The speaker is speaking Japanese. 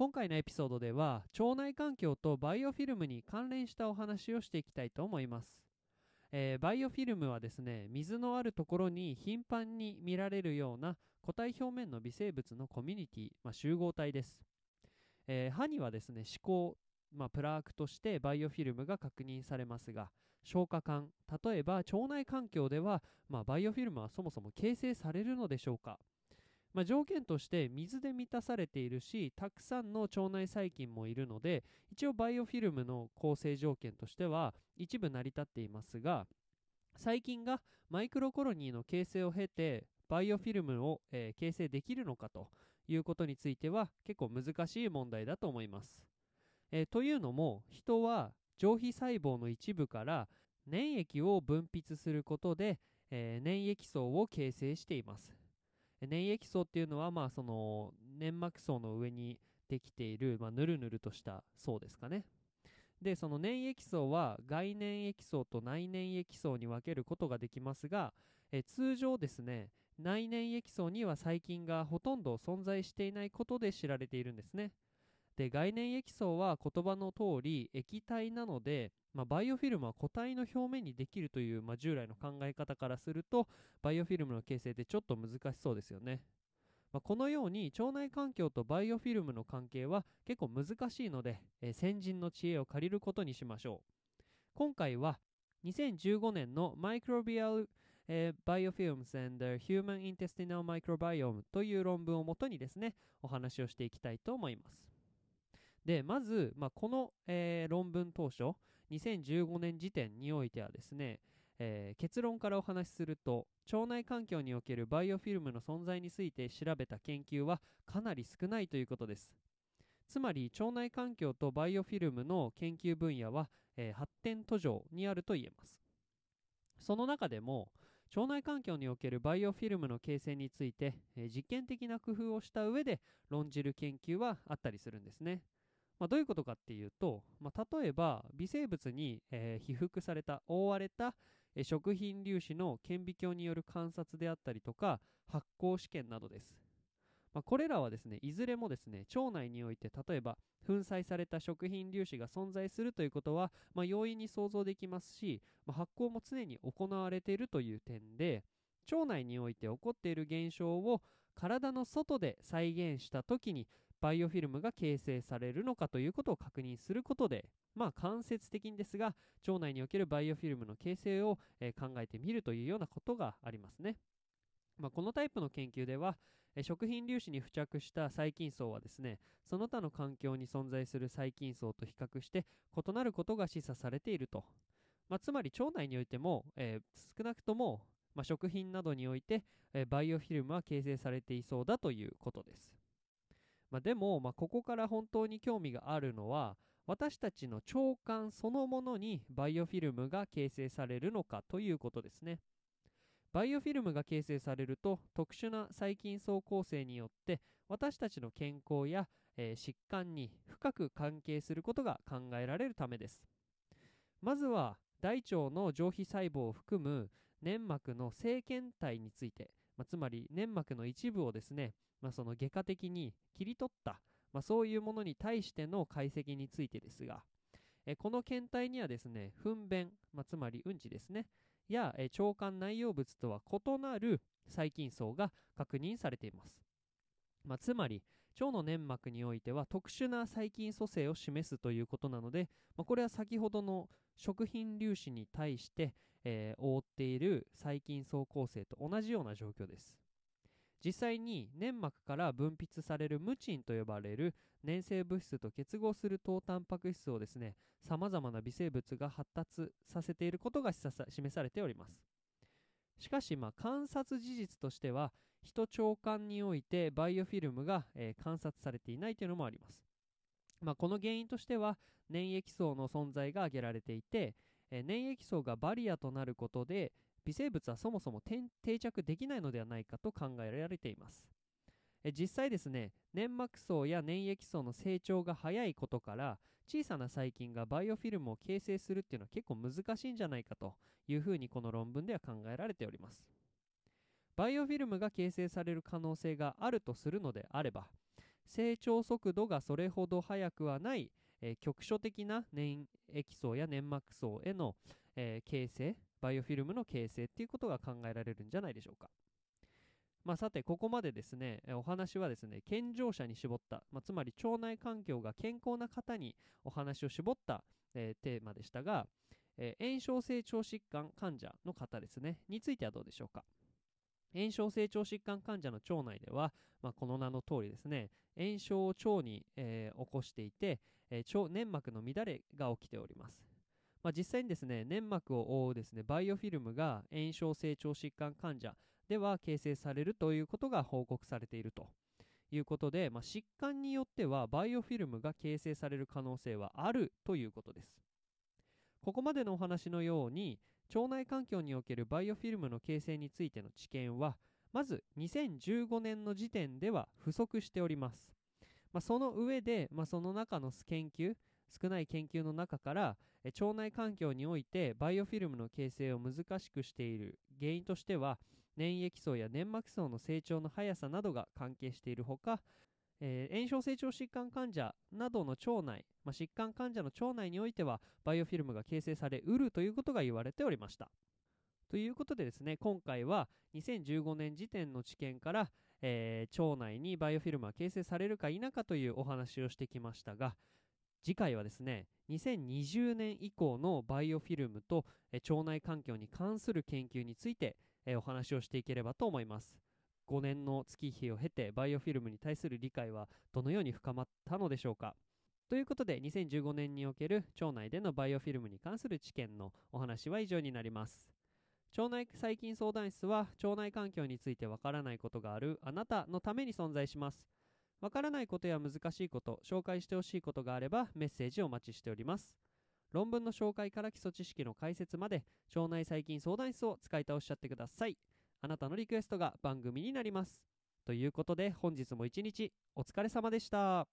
今回のエピソードでは腸内環境とバイオフィルムに関連したお話をしていきたいと思います。えー、バイオフィルムはですね水のあるところに頻繁に見られるような固体表面の微生物のコミュニティ、まあ、集合体です、えー、歯にはですね歯垢、まあ、プラークとしてバイオフィルムが確認されますが消化管例えば腸内環境では、まあ、バイオフィルムはそもそも形成されるのでしょうか？まあ、条件として水で満たされているしたくさんの腸内細菌もいるので一応バイオフィルムの構成条件としては一部成り立っていますが細菌がマイクロコロニーの形成を経てバイオフィルムを、えー、形成できるのかということについては結構難しい問題だと思います。えー、というのも人は上皮細胞の一部から粘液を分泌することで、えー、粘液層を形成しています。粘液層っていうのは、まあ、その粘膜層の上にできている、ま、ぬるぬるとした層ですかね。で、その粘液層は外粘液層と内粘液層に分けることができますが、え通常ですね、内粘液層には細菌がほとんど存在していないことで知られているんですね。で概念液層は言葉の通り液体なので、まあ、バイオフィルムは固体の表面にできるという、まあ、従来の考え方からするとバイオフィルムの形成ってちょっと難しそうですよね、まあ、このように腸内環境とバイオフィルムの関係は結構難しいので、えー、先人の知恵を借りることにしましょう今回は2015年のマイクロビアルえー、Biofilms and Human Intestinal Microbiome という論文をもとにですね、お話をしていきたいと思います。で、まず、まあ、この、えー、論文当初、2015年時点においてはですね、えー、結論からお話しすると、腸内環境におけるバイオフィルムの存在について調べた研究はかなり少ないということです。つまり腸内環境とバイオフィルムの研究分野は、えー、発展途上にあると言えます。その中でも腸内環境におけるバイオフィルムの形成について、えー、実験的な工夫をした上で論じる研究はあったりするんですね。まあ、どういうことかっていうと、まあ、例えば微生物に、えー、被覆された覆われた、えー、食品粒子の顕微鏡による観察であったりとか発酵試験などです、まあ、これらはですねいずれもですね腸内において例えば粉砕された食品粒子が存在するということは、まあ、容易に想像できますし、まあ、発酵も常に行われているという点で腸内において起こっている現象を体の外で再現した時にバイオフィルムが形成されるのかということを確認することで、まあ、間接的にですが腸内におけるバイオフィルムの形成を、えー、考えてみるというようなことがありますね。まあ、このタイプの研究では、え食品粒子に付着した細菌層はですねその他の環境に存在する細菌層と比較して異なることが示唆されていると、まあ、つまり腸内においても、えー、少なくとも、まあ、食品などにおいて、えー、バイオフィルムは形成されていそうだということですまあ、でも、まあ、ここから本当に興味があるのは私たちの腸管そのものにバイオフィルムが形成されるのかということですね。バイオフィルムが形成されると特殊な細菌層構成によって私たちの健康や、えー、疾患に深く関係することが考えられるためです。まずは大腸の上皮細胞を含む粘膜の生検体について、まあ、つまり粘膜の一部をですねまあ、その外科的に切り取った、まあ、そういうものに対しての解析についてですが、えこの検体にはですね、糞便、まあ、つまりうんちですね、や、え腸管内容物とは異なる細菌層が確認されています。まあ、つまり、腸の粘膜においては特殊な細菌組成を示すということなので、まあ、これは先ほどの食品粒子に対して、えー、覆っている細菌層構成と同じような状況です。実際に粘膜から分泌されるムチンと呼ばれる粘性物質と結合する糖タンパク質をですねさまざまな微生物が発達させていることが示されておりますしかし、まあ、観察事実としては人腸管においてバイオフィルムが、えー、観察されていないというのもありますまあ、この原因としては粘液層の存在が挙げられていて、えー粘液層がバリアとなることで微生物はそもそも定着できないのではないかと考えられています。え実際ですね粘膜層や粘液層の成長が早いことから小さな細菌がバイオフィルムを形成するっていうのは結構難しいんじゃないかというふうにこの論文では考えられております。バイオフィルムが形成される可能性があるとするのであれば成長速度がそれほど速くはない、えー局所的な粘液層や粘膜層への、えー形成バイオフィルムの形成っていうことが考えられるんじゃないでしょうか。まあ、さてここまでですねえお話はですね健常者に絞った、まあ、つまり腸内環境が健康な方にお話を絞った、えーテーマでしたが、え炎症性腸疾患患者の方ですねについてはどうでしょうか。炎症性腸疾患患者の腸内では、まあ、この名の通りですね炎症を腸に、えー起こしていて、えー腸粘膜の乱れが起きております。まあ、実際にですね粘膜を覆うですねバイオフィルムが炎症性腸疾患患者では形成されるということが報告されているということで、まあ、疾患によってはバイオフィルムが形成される可能性はあるということです。ここまでのお話のように腸内環境におけるバイオフィルムの形成についての知見はまず2015年の時点では不足しております、まあ、その上で、まあ、その中の研究少ない研究の中から腸内環境においてバイオフィルムの形成を難しくしている原因としては粘液層や粘膜層の成長の速さなどが関係しているほか、えー炎症成長疾患患者などの腸内、まあ、疾患患者の腸内においてはバイオフィルムが形成されうるということが言われておりました。ということでですね今回は2015年時点の知見から、えー腸内にバイオフィルムは形成されるか否かというお話をしてきましたが次回はですね2020年以降のバイオフィルムと、えー腸内環境に関する研究について、えーお話をしていければと思います。5年の月日を経てバイオフィルムに対する理解はどのように深まったのでしょうか？ということで2015年における腸内でのバイオフィルムに関する知見のお話は以上になります。腸内細菌相談室は腸内環境についてわからないことがあるあなたのために存在します。わからないことや難しいこと紹介してほしいことがあればメッセージをお待ちしております。論文の紹介から基礎知識の解説まで腸内細菌相談室を使い倒しちゃってください。あなたのリクエストが番組になります。ということで本日も一日お疲れ様でした。